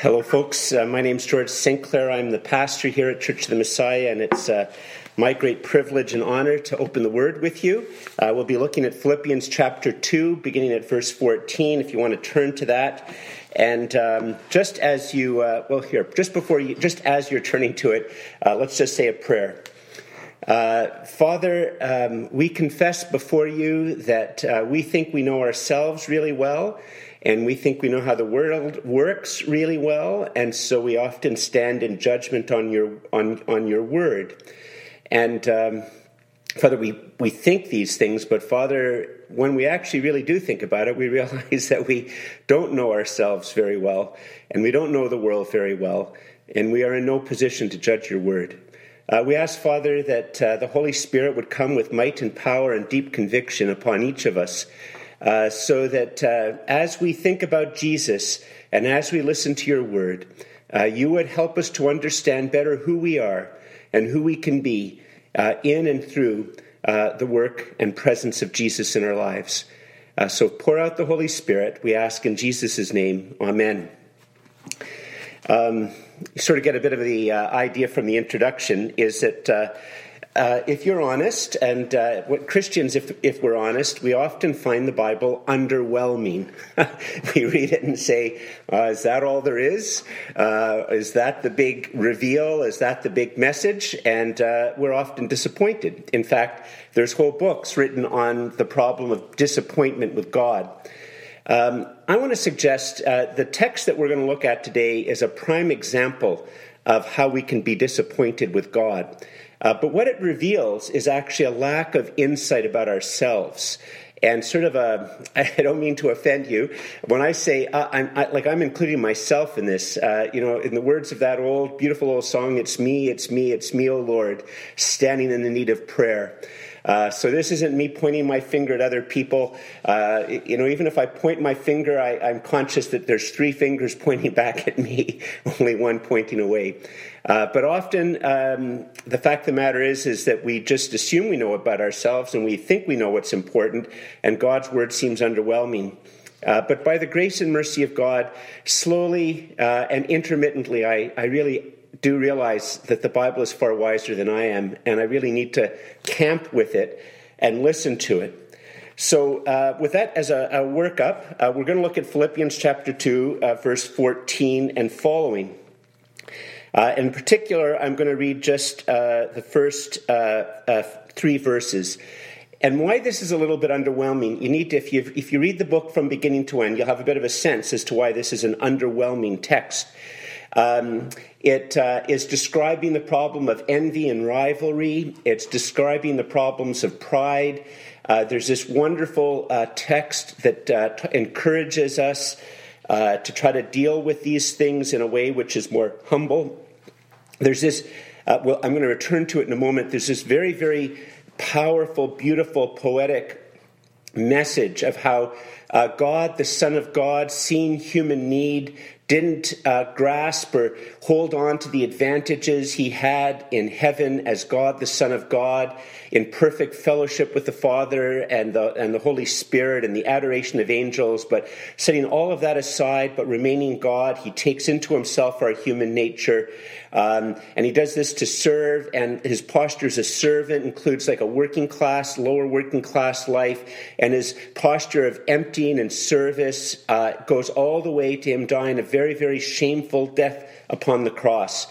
Hello, folks. Uh, my is George Sinclair. I'm the pastor here at Church of the Messiah, and it's uh, my great privilege and honor to open the Word with you. Uh, we'll be looking at Philippians chapter 2, beginning at verse 14, if you want to turn to that. And um, just as you, uh, well, here, just before you, just as you're turning to it, uh, let's just say a prayer. Uh, Father, um, we confess before you that we think we know ourselves really well and we think we know how the world works really well, and so we often stand in judgment on your on on your word. And um, Father, we we think these things, but Father, when we actually really do think about it, we realize that we don't know ourselves very well, and we don't know the world very well, and we are in no position to judge your word. Uh, we ask, Father, that uh, the Holy Spirit would come with might and power and deep conviction upon each of us uh, so that uh, as we think about Jesus and as we listen to your word, uh, you would help us to understand better who we are and who we can be uh, in and through uh, the work and presence of Jesus in our lives. so pour out the Holy Spirit, we ask in Jesus' name. Amen. Um, you sort of get a bit of the idea from the introduction is that uh, if you're honest, and uh, Christians, if, if we're honest, we often find the Bible underwhelming. we read it and say, uh, Is that all there is? Uh, is that the big reveal? Is that the big message? And uh, we're often disappointed. In fact, there's whole books written on the problem of disappointment with God. Um, I want to suggest uh, the text that we're going to look at today is a prime example of how we can be disappointed with God. Uh, but what it reveals is actually a lack of insight about ourselves and sort of a i don't mean to offend you. When i say uh, i'm I, like i'm including myself in this uh, you know in the words of that old beautiful old song it's me it's me it's me o lord standing in the need of prayer uh, so this isn't me pointing my finger at other people. Uh, you know, even if I point my finger, I, am conscious that there's three fingers pointing back at me, only one pointing away. Uh, but often, um, the fact of the matter is, is that we just assume we know about ourselves and we think we know what's important, and God's word seems underwhelming. Uh, but by the grace and mercy of God, slowly uh, and intermittently, I, I really do realize that the Bible is far wiser than I am, and I really need to camp with it and listen to it. So, uh, with that as a, a workup, uh, we're going to look at Philippians chapter 2, uh, verse 14 and following. Uh, in particular, I'm going to read just uh, the first uh, three verses. And why this is a little bit underwhelming, you need to, if you, if you read the book from beginning to end, you'll have a bit of a sense as to why this is an underwhelming text. Um, it uh, is describing the problem of envy and rivalry. It's describing the problems of pride. Uh, there's this wonderful uh, text that uh, t- encourages us uh, to try to deal with these things in a way which is more humble. There's this, uh, well, I'm going to return to it in a moment. There's this very, very powerful, beautiful, poetic message of how uh, God, the Son of God, seeing human need, didn't uh, grasp or hold on to the advantages he had in heaven as God, the Son of God, in perfect fellowship with the Father and the, and the Holy Spirit and the adoration of angels. But setting all of that aside, but remaining God, he takes into himself our human nature um, and he does this to serve, and his posture as a servant includes like a working class, lower working class life, and his posture of emptying and service uh, goes all the way to him dying a very, very very shameful death upon the cross.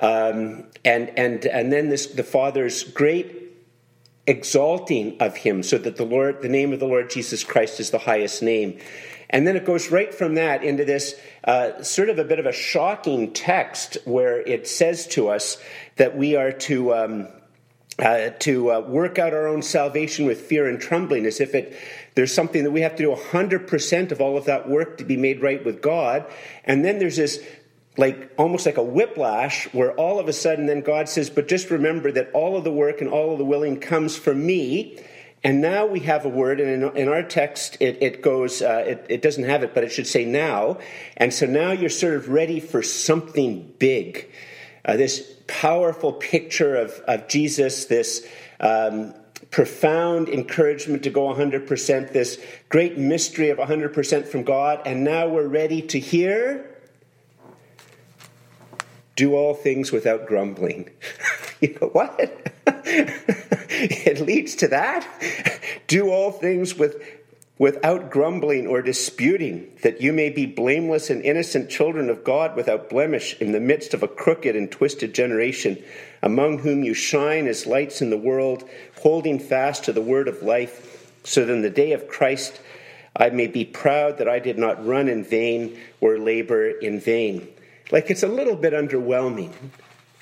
Um, and, and, and then this, the Father's great exalting of him so that the Lord, the name of the Lord Jesus Christ is the highest name. And then it goes right from that into this uh, sort of a bit of a shocking text where it says to us that we are to. Um, uh, to uh, work out our own salvation with fear and trembling, as if it there's something that we have to do 100% of all of that work to be made right with God. And then there's this like almost like a whiplash where all of a sudden then God says, but just remember that all of the work and all of the willing comes from me. And now we have a word, and in, in our text it, it goes, uh, it, it, doesn't have it, but it should say now. And so now you're sort of ready for something big. Uh, this powerful picture of, of Jesus, this um, profound encouragement to go 100%, this great mystery of 100% from God. And now we're ready to hear do all things without grumbling. you know what? it leads to that. Do all things with without grumbling or disputing, that you may be blameless and innocent children of God without blemish in the midst of a crooked and twisted generation, among whom you shine as lights in the world, holding fast to the word of life, so that in the day of Christ I may be proud that I did not run in vain or labor in vain. Like it's a little bit underwhelming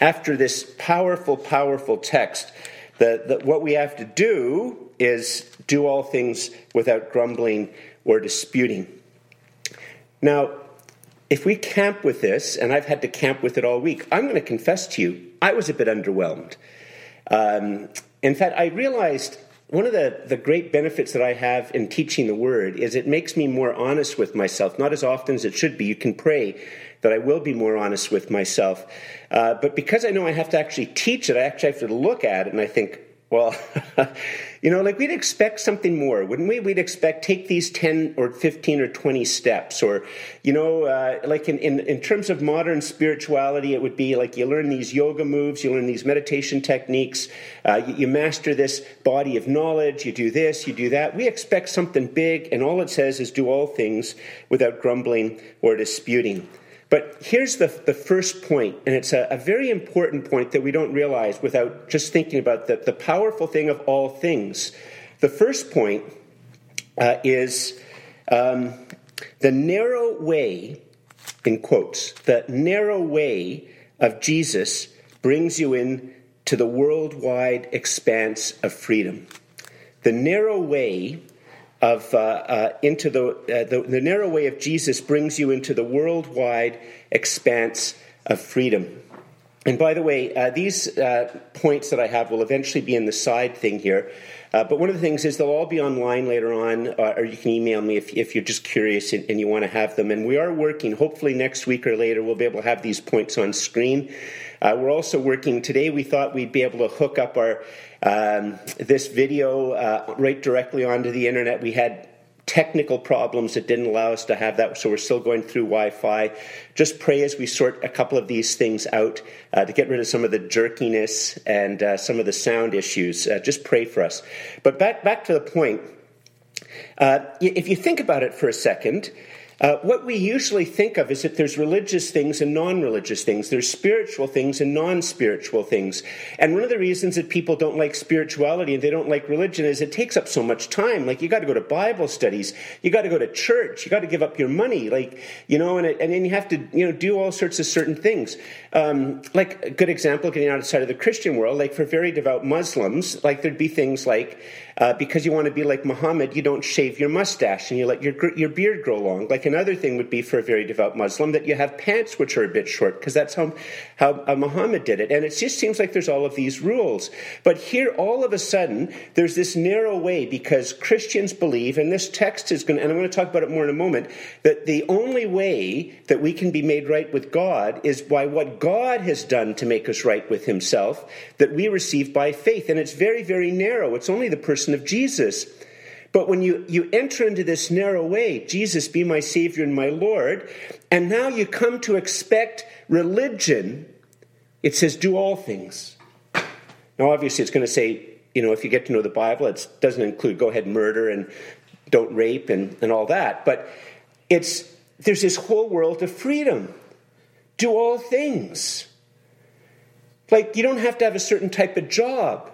after this powerful, powerful text. That, that what we have to do is do all things without grumbling or disputing. Now, if we camp with this, and I've had to camp with it all week, I'm going to confess to you, I was a bit underwhelmed. Um, in fact, I realized one of the, the great benefits that I have in teaching the word is it makes me more honest with myself, not as often as it should be. You can pray that I will be more honest with myself. Uh, but because I know I have to actually teach it, I actually have to look at it and I think, well, you know, like we'd expect something more, wouldn't we? We'd expect take these 10 or 15 or 20 steps, or, you know, uh, like in, in, in terms of modern spirituality, it would be like you learn these yoga moves, you learn these meditation techniques, uh, you, you master this body of knowledge, you do this, you do that. We expect something big, and all it says is do all things without grumbling or disputing. But here's the, the first point, and it's a, a, very important point that we don't realize without just thinking about the, the powerful thing of all things. The first point uh, is um, the narrow way, in quotes, the narrow way of Jesus brings you in to the worldwide expanse of freedom. The narrow way of uh, uh, into the, uh, the, the narrow way of Jesus brings you into the worldwide expanse of freedom. And by the way, uh, these uh, points that I have will eventually be in the side thing here. Uh, but one of the things is they'll all be online later on, uh, or you can email me if, if you're just curious and, and, you want to have them. And we are working, hopefully next week or later, we'll be able to have these points on screen. Uh, we're also working today. We thought we'd be able to hook up our um, this video uh, right directly onto the internet. We had technical problems that didn't allow us to have that, so we're still going through Wi Fi. Just pray as we sort a couple of these things out uh, to get rid of some of the jerkiness and uh, some of the sound issues. Uh, just pray for us. But back, back to the point. Uh, if you think about it for a second, uh, what we usually think of is that there's religious things and non religious things. There's spiritual things and non spiritual things. And one of the reasons that people don't like spirituality and they don't like religion is it takes up so much time. Like, you got to go to Bible studies, you got to go to church, you got to give up your money, like, you know, and, it, and then you have to, you know, do all sorts of certain things. Um, like, a good example, getting outside of the Christian world, like for very devout Muslims, like, there'd be things like, uh, because you want to be like Muhammad, you don't shave your mustache and you let your, your beard grow long. Like another thing would be for a very devout Muslim that you have pants which are a bit short because that's how, how uh, Muhammad did it. And it just seems like there's all of these rules. But here, all of a sudden, there's this narrow way because Christians believe, and this text is going to, and I'm going to talk about it more in a moment, that the only way that we can be made right with God is by what God has done to make us right with Himself that we receive by faith. And it's very, very narrow. It's only the person person of Jesus. But when you, you enter into this narrow way, Jesus be my Savior and my Lord, and now you come to expect religion, it says, do all things. Now, obviously, it's going to say, you know, if you get to know the Bible, it doesn't include go ahead and murder and don't rape and, and all that. But it's there's this whole world of freedom. Do all things. Like, you don't have to have a certain type of job.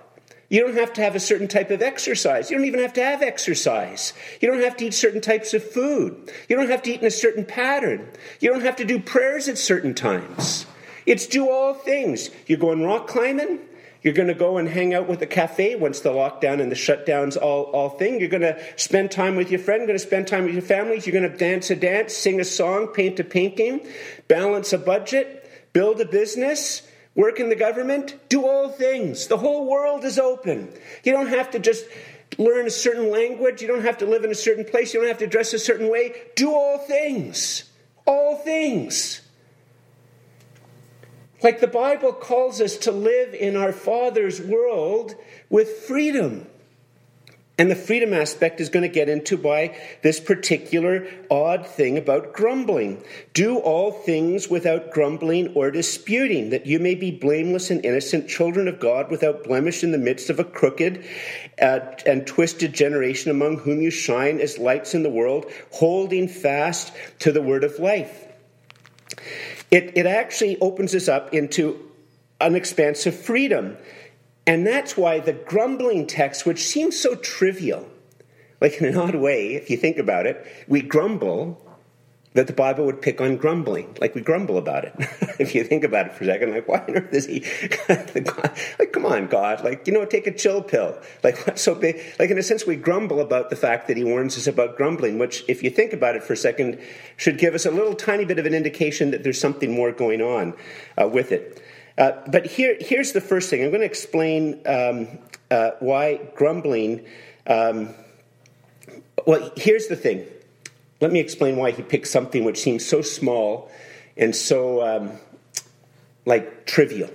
You don't have to have a certain type of exercise. You don't even have to have exercise. You don't have to eat certain types of food. You don't have to eat in a certain pattern. You don't have to do prayers at certain times. It's do all things. You're going rock climbing. You're going to go and hang out with a cafe once the lockdown and the shutdown's all, all thing. You're going to spend time with your friend. You're going to spend time with your families. You're going to dance a dance, sing a song, paint a painting, balance a budget, build a business, work in the government, do all things. The whole world is open. You don't have to just learn a certain language, you don't have to live in a certain place, you don't have to dress a certain way. Do all things. All things. Like the Bible calls us to live in our Father's world with freedom. And the freedom aspect is going to get into by this particular odd thing about grumbling. Do all things without grumbling or disputing, that you may be blameless and innocent, children of God, without blemish in the midst of a crooked uh, and twisted generation among whom you shine as lights in the world, holding fast to the word of life. It, it actually opens us up into an expanse of freedom. And that's why the grumbling text, which seems so trivial, like in an odd way, if you think about it, we grumble that the Bible would pick on grumbling. Like we grumble about it. if you think about it for a second, like, why on earth is he? like, come on, God. Like, you know, take a chill pill. Like, what's so big? Like, in a sense, we grumble about the fact that he warns us about grumbling, which, if you think about it for a second, should give us a little tiny bit of an indication that there's something more going on uh, with it. Uh, but here, here's the first thing. I'm going to explain um, uh, why grumbling. Um, well, here's the thing. Let me explain why he picked something which seems so small and so um, like trivial.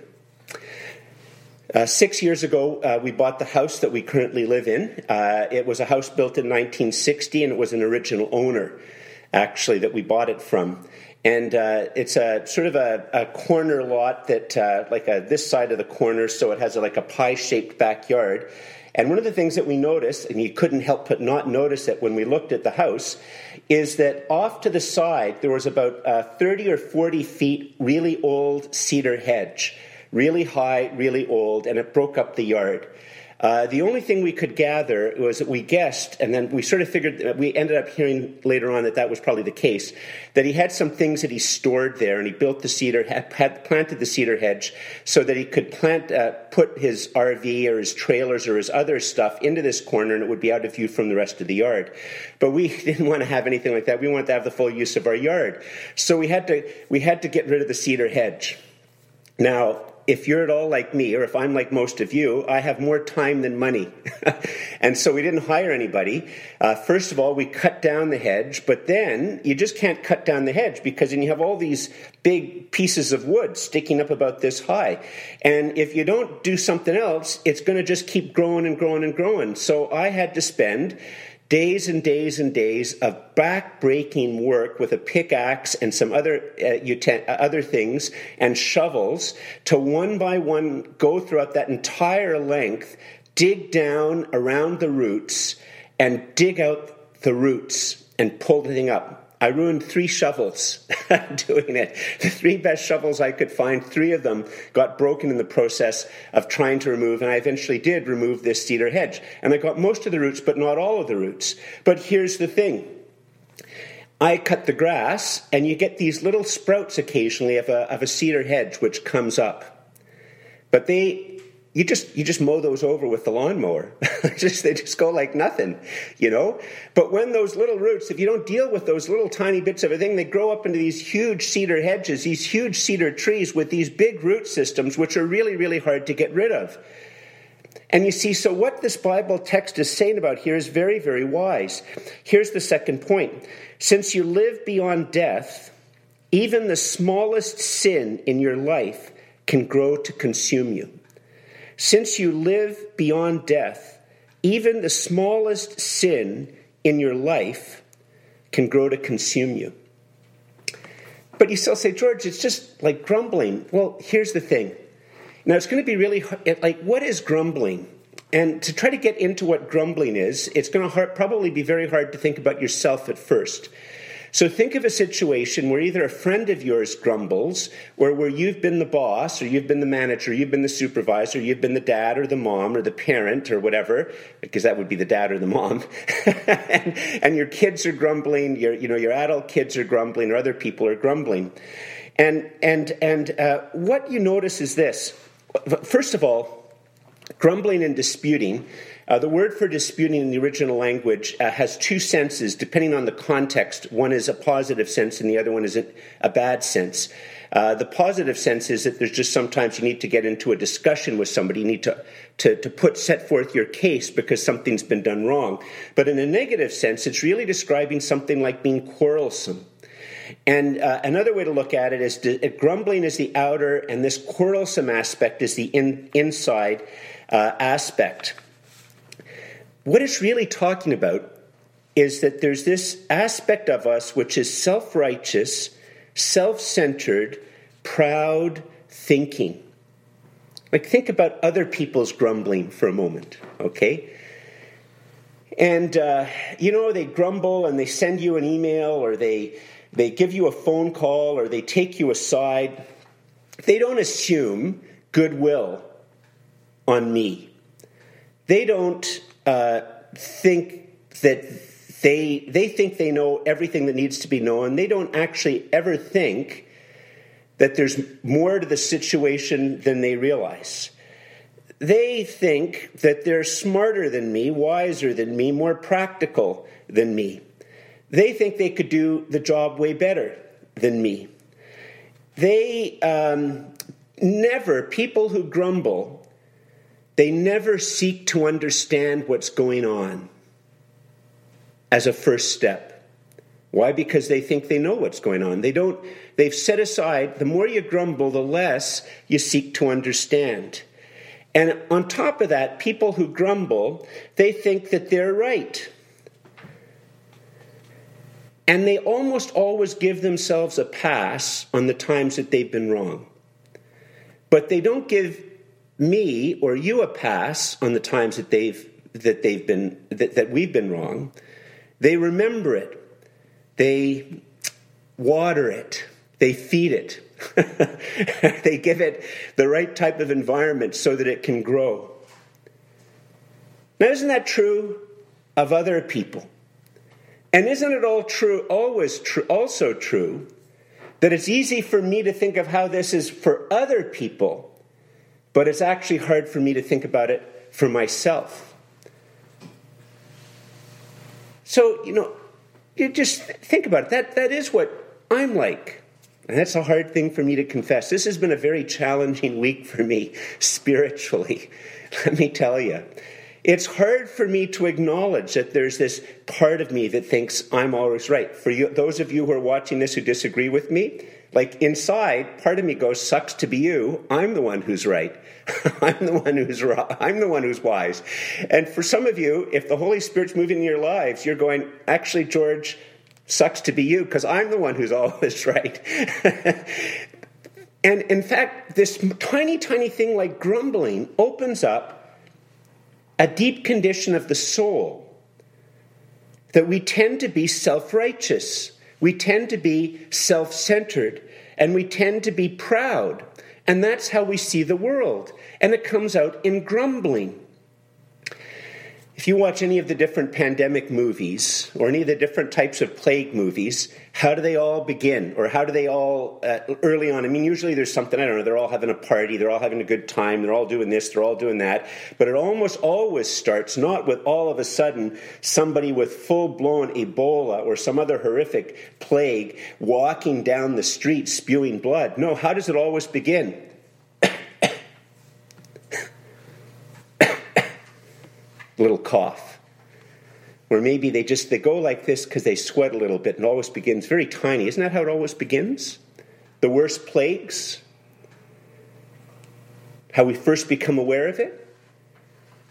Uh, six years ago, uh, we bought the house that we currently live in. Uh, it was a house built in 1960, and it was an original owner, actually, that we bought it from and uh, it's a sort of a, a corner lot that uh, like a, this side of the corner so it has a, like a pie shaped backyard. And one of the things that we noticed and you couldn't help but not notice it when we looked at the house is that off to the side there was about uh, 30 or 40 feet really old cedar hedge. Really high really old and it broke up the yard uh, the only thing we could gather was that we guessed, and then we sort of figured, that we ended up hearing later on that that was probably the case, that he had some things that he stored there, and he built the cedar, had planted the cedar hedge so that he could plant, uh, put his RV or his trailers or his other stuff into this corner, and it would be out of view from the rest of the yard. But we didn't want to have anything like that. We wanted to have the full use of our yard, so we had to we had to get rid of the cedar hedge. Now, if you're at all like me, or if I'm like most of you, I have more time than money. and so we didn't hire anybody. Uh, first of all, we cut down the hedge, but then you just can't cut down the hedge because then you have all these big pieces of wood sticking up about this high. And if you don't do something else, it's going to just keep growing and growing and growing. So I had to spend days and days and days of back-breaking work with a pickaxe and some other uh, uten- uh, other things and shovels to one by one go throughout that entire length, dig down around the roots, and dig out the roots and pull the thing up. I ruined three shovels doing it. The three best shovels I could find, three of them got broken in the process of trying to remove, and I eventually did remove this cedar hedge. And I got most of the roots, but not all of the roots. But here's the thing. I cut the grass, and you get these little sprouts occasionally of a, of a cedar hedge which comes up. But they you just you just mow those over with the lawnmower. just they just go like nothing, you know. But when those little roots, if you don't deal with those little tiny bits of a thing, they grow up into these huge cedar hedges, these huge cedar trees with these big root systems, which are really really hard to get rid of. And you see, so what this Bible text is saying about here is very very wise. Here's the second point: since you live beyond death, even the smallest sin in your life can grow to consume you. Since you live beyond death, even the smallest sin in your life can grow to consume you. But you still say, George, it's just like grumbling. Well, here's the thing. Now, it's going to be really hard. Like, what is grumbling? And to try to get into what grumbling is, it's going to hard, probably be very hard to think about yourself at first. So think of a situation where either a friend of yours grumbles, or where you've been the boss, or you've been the manager, you've been the supervisor, you've been the dad or the mom or the parent or whatever, because that would be the dad or the mom, and, and, your kids are grumbling, your you know your adult kids are grumbling, or other people are grumbling, and and and uh, what you notice is this. First of all, grumbling and disputing uh, the word for disputing in the original language uh, has two senses, depending on the context. One is a positive sense, and the other one is a, a bad sense. Uh, the positive sense is that there's just sometimes you need to get into a discussion with somebody. You need to, to, to put set forth your case because something's been done wrong. But in a negative sense, it's really describing something like being quarrelsome. And uh, another way to look at it is to, grumbling is the outer, and this quarrelsome aspect is the in, inside uh, aspect. What it's really talking about is that there's this aspect of us which is self righteous, self centered, proud thinking. Like, think about other people's grumbling for a moment, okay? And, uh, you know, they grumble and they send you an email or they, they give you a phone call or they take you aside. They don't assume goodwill on me. They don't uh, think that they, they think they know everything that needs to be known. They don't actually ever think that there's more to the situation than they realize. They think that they're smarter than me, wiser than me, more practical than me. They think they could do the job way better than me. They um, never, people who grumble, they never seek to understand what's going on as a first step. Why? Because they think they know what's going on. They don't, they've set aside, the more you grumble, the less you seek to understand. And on top of that, people who grumble, they think that they're right. And they almost always give themselves a pass on the times that they've been wrong. But they don't give me or you a pass on the times that they've that they've been that, that we've been wrong. They remember it. They water it. They feed it. they give it the right type of environment so that it can grow. Now, isn't that true of other people? And isn't it all true, always true, also true, that it's easy for me to think of how this is for other people, but it's actually hard for me to think about it for myself? So, you know, you just think about it. That, that is what I'm like. And that's a hard thing for me to confess. This has been a very challenging week for me spiritually. Let me tell you. It's hard for me to acknowledge that there's this part of me that thinks I'm always right. For you, those of you who are watching this who disagree with me, like inside, part of me goes, "Sucks to be you. I'm the one who's right. I'm the one who's I'm the one who's wise." And for some of you, if the Holy Spirit's moving in your lives, you're going, "Actually, George, sucks to be you because I'm the one who's always right." and in fact, this tiny, tiny thing like grumbling opens up a deep condition of the soul that we tend to be self righteous we tend to be self centered and we tend to be proud. And that's how we see the world. And it comes out in grumbling. If you watch any of the different pandemic movies or any of the different types of plague movies, how do they all begin? Or how do they all, uh, early on? I mean, usually there's something, I don't know, they're all having a party, they're all having a good time, they're all doing this, they're all doing that. But it almost always starts not with all of a sudden somebody with full blown Ebola or some other horrific plague walking down the street spewing blood. No, how does it always begin? Little cough. Or maybe they just they go like this because they sweat a little bit and always begins very tiny. Isn't that how it always begins? The worst plagues? How we first become aware of it?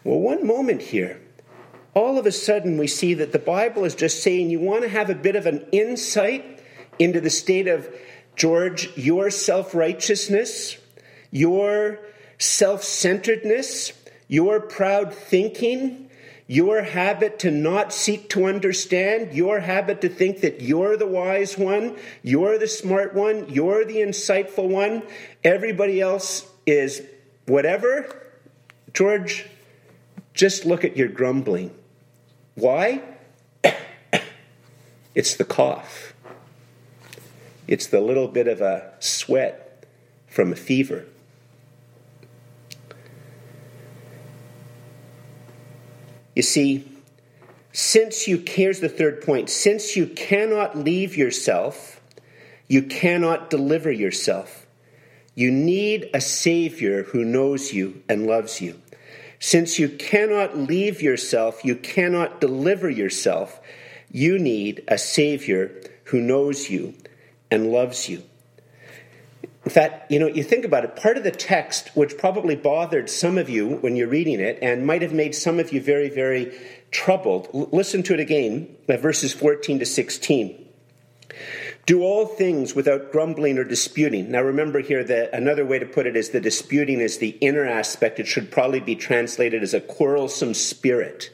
Well, one moment here. All of a sudden, we see that the Bible is just saying you want to have a bit of an insight into the state of George, your self righteousness, your self centeredness, your proud thinking, your habit to not seek to understand, your habit to think that you're the wise one, you're the smart one, you're the insightful one, everybody else is whatever. George, just look at your grumbling. Why? it's the cough. It's the little bit of a sweat from a fever. You see, since you, here's the third point, since you cannot leave yourself, you cannot deliver yourself. You need a Savior who knows you and loves you. Since you cannot leave yourself, you cannot deliver yourself, you need a Savior who knows you and loves you. In fact, you know, you think about it, part of the text, which probably bothered some of you when you're reading it, and might have made some of you very, very troubled. L- listen to it again, verses 14 to 16. Do all things without grumbling or disputing. Now remember here that another way to put it is the disputing is the inner aspect. It should probably be translated as a quarrelsome spirit.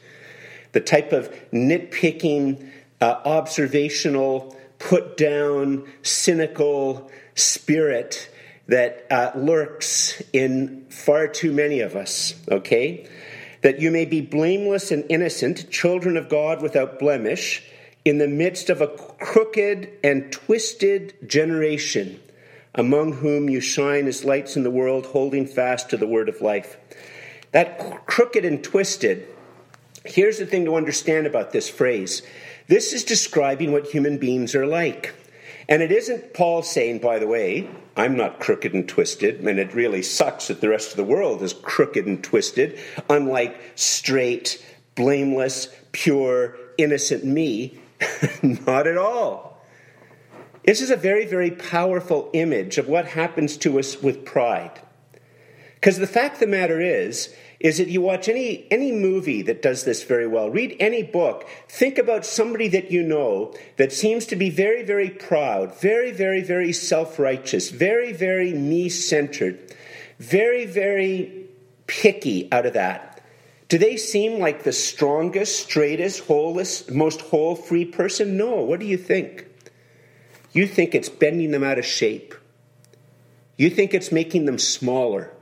The type of nitpicking, uh, observational, put down, cynical spirit that uh, lurks in far too many of us, okay? That you may be blameless and innocent, children of God without blemish in the midst of a crooked and twisted generation, among whom you shine as lights in the world, holding fast to the word of life. That crooked and twisted, here's the thing to understand about this phrase this is describing what human beings are like. And it isn't Paul saying, by the way, I'm not crooked and twisted, and it really sucks that the rest of the world is crooked and twisted, unlike straight, blameless, pure, innocent me. Not at all. This is a very, very powerful image of what happens to us with pride. Because the fact of the matter is, is that you watch any, any movie that does this very well, read any book, think about somebody that you know that seems to be very, very proud, very, very, very self righteous, very, very me centered, very, very picky out of that. Do they seem like the strongest, straightest, wholest, most whole, free person? No. What do you think? You think it's bending them out of shape. You think it's making them smaller.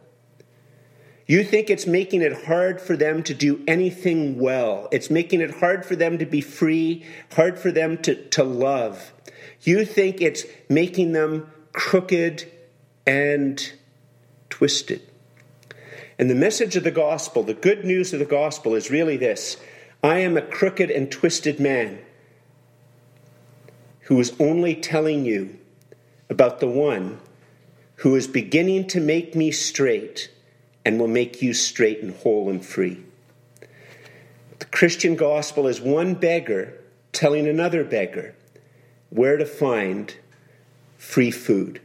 You think it's making it hard for them to do anything well. It's making it hard for them to be free, hard for them to, to love. You think it's making them crooked and twisted. And the message of the gospel, the good news of the gospel, is really this I am a crooked and twisted man who is only telling you about the one who is beginning to make me straight and will make you straight and whole and free. The Christian gospel is one beggar telling another beggar where to find free food,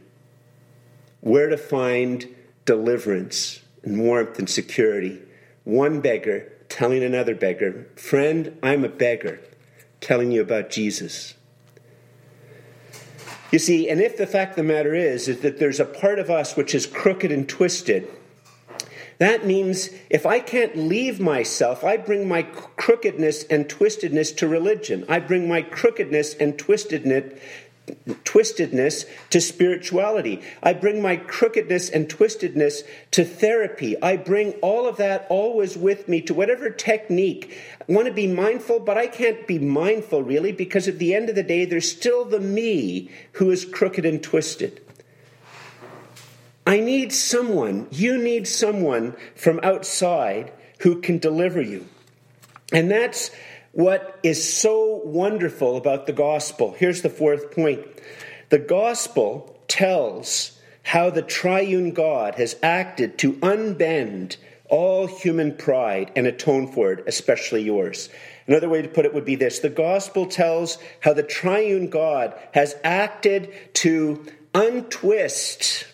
where to find deliverance and warmth and security. One beggar telling another beggar, Friend, I'm a beggar, telling you about Jesus. You see, and if the fact of the matter is, is that there's a part of us which is crooked and twisted, that means if I can't leave myself, I bring my crookedness and twistedness to religion. I bring my crookedness and twistedness twistedness to spirituality. I bring my crookedness and twistedness to therapy. I bring all of that always with me to whatever technique. I want to be mindful, but I can't be mindful really because at the end of the day, there's still the me who is crooked and twisted. I need someone, you need someone from outside who can deliver you. And that's what is so wonderful about the gospel. Here's the fourth point the gospel tells how the triune God has acted to unbend all human pride and atone for it, especially yours. Another way to put it would be this the gospel tells how the triune God has acted to untwist,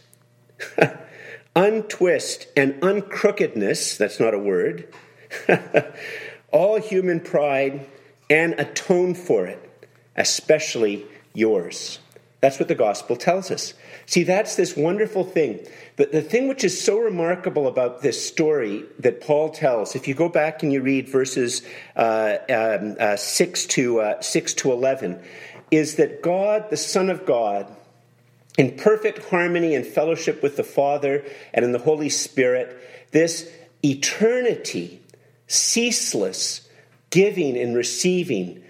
untwist and uncrookedness, that's not a word, all human pride and atone for it, especially yours. That's what the gospel tells us. See, that's this wonderful thing. But the thing which is so remarkable about this story that Paul tells, if you go back and you read verses uh, um, uh, 6, to, uh, 6 to 11, is that God, the Son of God, in perfect harmony and fellowship with the Father and in the Holy Spirit, this eternity ceaseless giving and receiving,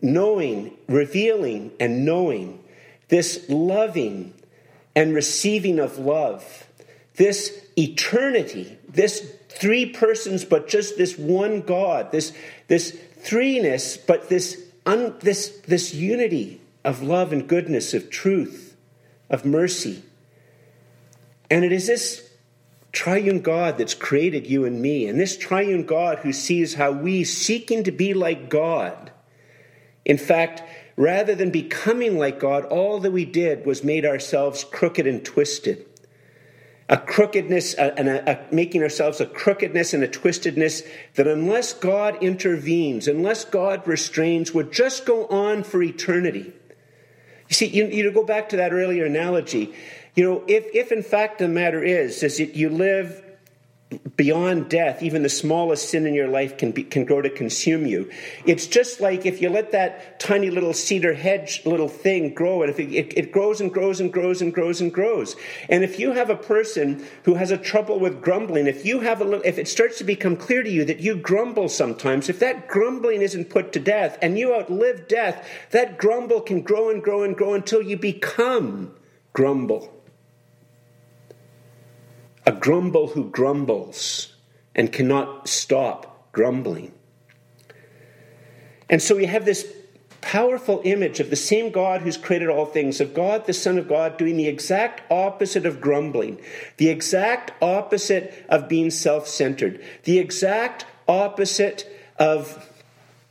knowing, revealing, and knowing, this loving and receiving of love, this eternity, this three persons, but just this one God, this, this threeness, but this, un, this, this unity of love and goodness, of truth, of mercy. And it is this triune God that's created you and me, and this triune God who sees how we, seeking to be like God, in fact, rather than becoming like God, all that we did was made ourselves crooked and twisted. a crookedness and making ourselves a crookedness and a twistedness that unless God intervenes, unless God restrains, would just go on for eternity. You see, you, you go back to that earlier analogy. You know, if, if in fact the matter is, is that you live beyond death, even the smallest sin in your life can, be, can grow to consume you. It's just like if you let that tiny little cedar hedge little thing grow, and if it, it, it, grows and grows and grows and grows and grows. And if you have a person who has a trouble with grumbling, if you have a little, if it starts to become clear to you that you grumble sometimes, if that grumbling isn't put to death and you outlive death, that grumble can grow and grow and grow until you become grumble a grumble who grumbles and cannot stop grumbling. And so we have this powerful image of the same God who's created all things, of God, the Son of God, doing the exact opposite of grumbling, the exact opposite of being self centered, the exact opposite of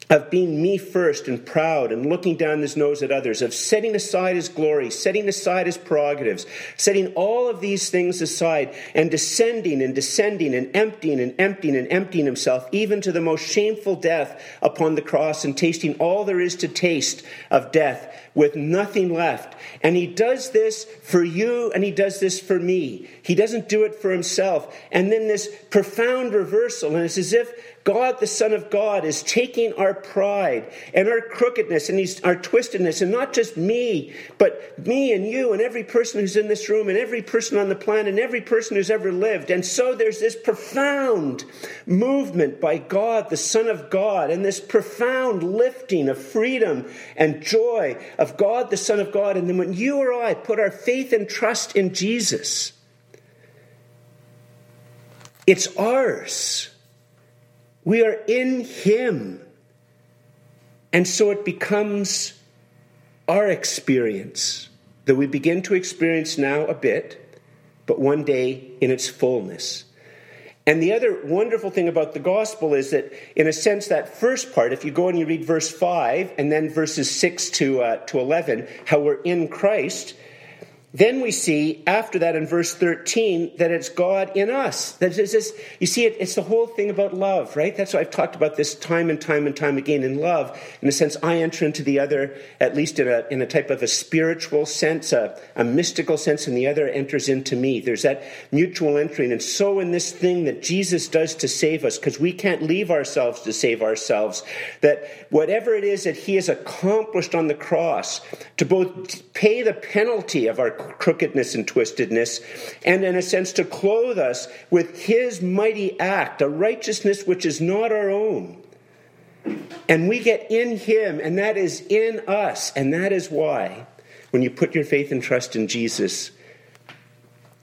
of being me first and proud and looking down his nose at others, of setting aside his glory, setting aside his prerogatives, setting all of these things aside and descending and descending and emptying and emptying and emptying himself, even to the most shameful death upon the cross and tasting all there is to taste of death with nothing left. And he does this for you and he does this for me. He doesn't do it for himself. And then this profound reversal, and it's as if God, the Son of God, is taking our pride and our crookedness and our twistedness, and not just me, but me and you and every person who's in this room and every person on the planet and every person who's ever lived. And so there's this profound movement by God, the Son of God, and this profound lifting of freedom and joy of God, the Son of God. And then when you or I put our faith and trust in Jesus, it's ours. We are in Him. And so it becomes our experience that we begin to experience now a bit, but one day in its fullness. And the other wonderful thing about the gospel is that, in a sense, that first part, if you go and you read verse 5 and then verses 6 to, uh, to 11, how we're in Christ, then we see after that in verse 13 that it's God in us. That is this, you see, it, it's the whole thing about love, right? That's why I've talked about this time and time and time again in love. In a sense, I enter into the other, at least in a, in a type of a spiritual sense, a, a mystical sense, and the other enters into me. There's that mutual entering. And so in this thing that Jesus does to save us, because we can't leave ourselves to save ourselves, that whatever it is that he has accomplished on the cross to both pay the penalty of our crookedness and twistedness, and in a sense to clothe us with his mighty act, a righteousness which is not our own. And we get in him, and that is in us. And that is why, when you put your faith and trust in Jesus,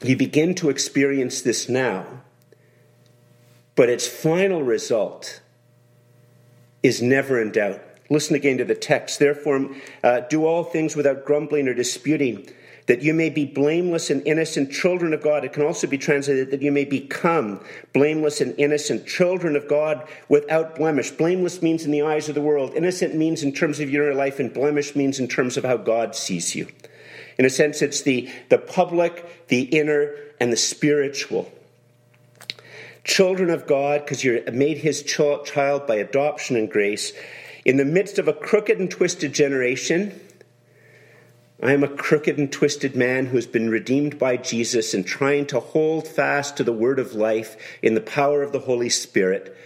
you begin to experience this now. But its final result is never in doubt. Listen again to the text. Therefore, uh, do all things without grumbling or disputing, that you may be blameless and innocent children of God. It can also be translated that you may become blameless and innocent children of God without blemish. Blameless means in the eyes of the world, innocent means in terms of your life, and blemish means in terms of how God sees you. In a sense, it's the, the public, the inner, and the spiritual children of God, because you're made his child by adoption and grace, in the midst of a crooked and twisted generation. I am a crooked and twisted man who has been redeemed by Jesus and trying to hold fast to the word of life in the power of the Holy Spirit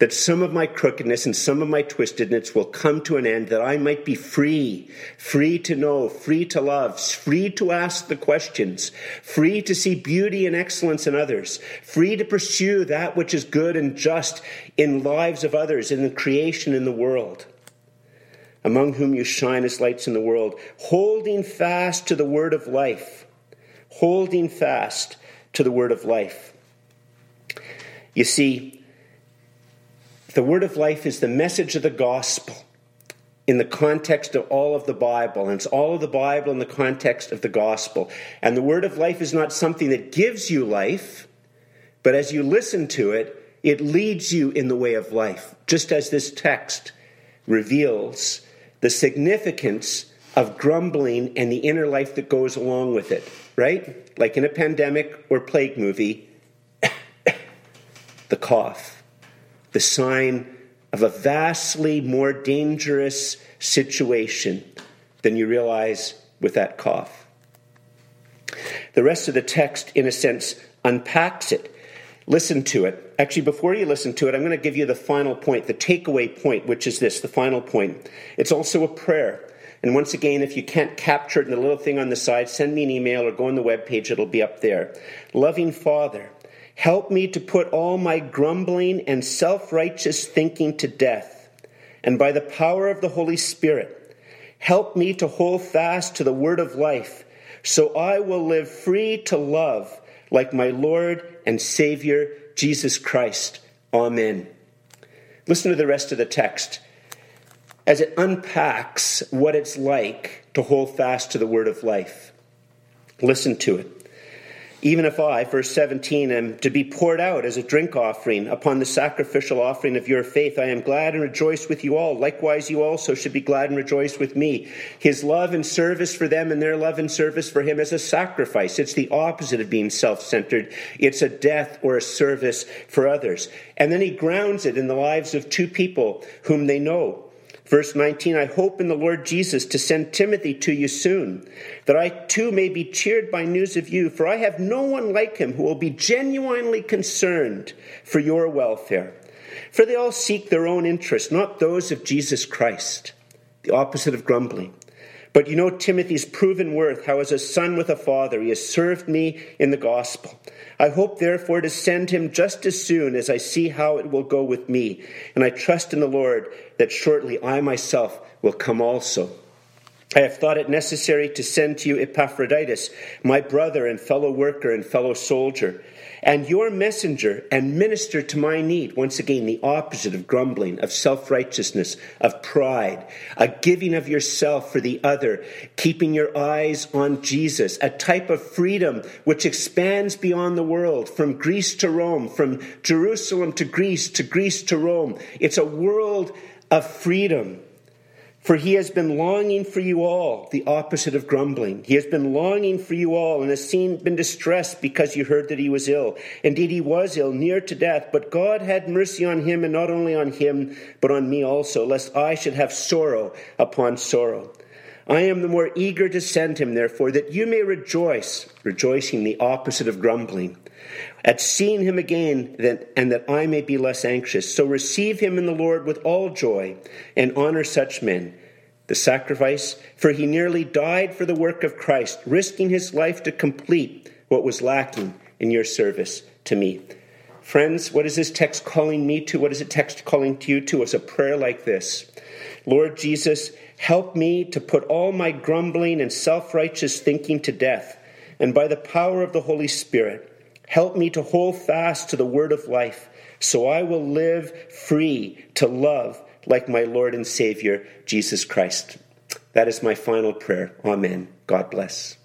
that some of my crookedness and some of my twistedness will come to an end, that I might be free, free to know, free to love, free to ask the questions, free to see beauty and excellence in others, free to pursue that which is good and just in lives of others, in the creation in the world. Among whom you shine as lights in the world, holding fast to the word of life, holding fast to the word of life. You see, the word of life is the message of the gospel in the context of all of the Bible, and it's all of the Bible in the context of the gospel. And the word of life is not something that gives you life, but as you listen to it, it leads you in the way of life, just as this text reveals the significance of grumbling and the inner life that goes along with it, right? Like in a pandemic or plague movie, the cough, the sign of a vastly more dangerous situation than you realize with that cough. The rest of the text, in a sense, unpacks it. Listen to it. Actually, before you listen to it, I'm going to give you the final point, the takeaway point, which is this the final point. It's also a prayer. And once again, if you can't capture it in the little thing on the side, send me an email or go on the web page, it'll be up there. Loving Father, help me to put all my grumbling and self righteous thinking to death. And by the power of the Holy Spirit, help me to hold fast to the word of life, so I will live free to love like my Lord and Savior, Jesus Christ. Amen. Listen to the rest of the text as it unpacks what it's like to hold fast to the word of life. Listen to it. Even if I, verse 17, am to be poured out as a drink offering upon the sacrificial offering of your faith, I am glad and rejoice with you all. Likewise, you also should be glad and rejoice with me. His love and service for them and their love and service for him is a sacrifice. It's the opposite of being self centered, it's a death or a service for others. And then he grounds it in the lives of two people whom they know Verse 19 I hope in the Lord Jesus to send Timothy to you soon, that I too may be cheered by news of you, for I have no one like him who will be genuinely concerned for your welfare. For they all seek their own interests, not those of Jesus Christ, the opposite of grumbling. But you know Timothy's proven worth, how as a son with a father he has served me in the gospel. I hope, therefore, to send him just as soon as I see how it will go with me. And I trust in the Lord that shortly I myself will come also. I have thought it necessary to send to you Epaphroditus, my brother and fellow worker and fellow soldier and your messenger and minister to my need. Once again, the opposite of grumbling, of self righteousness, of pride, a giving of yourself for the other, keeping your eyes on Jesus, a type of freedom which expands beyond the world, from Greece to Rome, from Jerusalem to Greece, to Greece to Rome. It's a world of freedom for he has been longing for you all, the opposite of grumbling. He has been longing for you all and has seen, been distressed because you heard that he was ill. Indeed, he was ill, near to death, but God had mercy on him, and not only on him, but on me also, lest I should have sorrow upon sorrow. I am the more eager to send him, therefore, that you may rejoice, rejoicing the opposite of grumbling at seeing him again, and that I may be less anxious. So receive him in the Lord with all joy, and honor such men. The sacrifice, for he nearly died for the work of Christ, risking his life to complete what was lacking in your service to me. Friends, what is this text calling me to? What is the text calling to you to? It's a prayer like this Lord Jesus, help me to put all my grumbling and self righteous thinking to death, and by the power of the Holy Spirit, Help me to hold fast to the word of life, so I will live free to love like my Lord and Savior, Jesus Christ. That is my final prayer. Amen. God bless.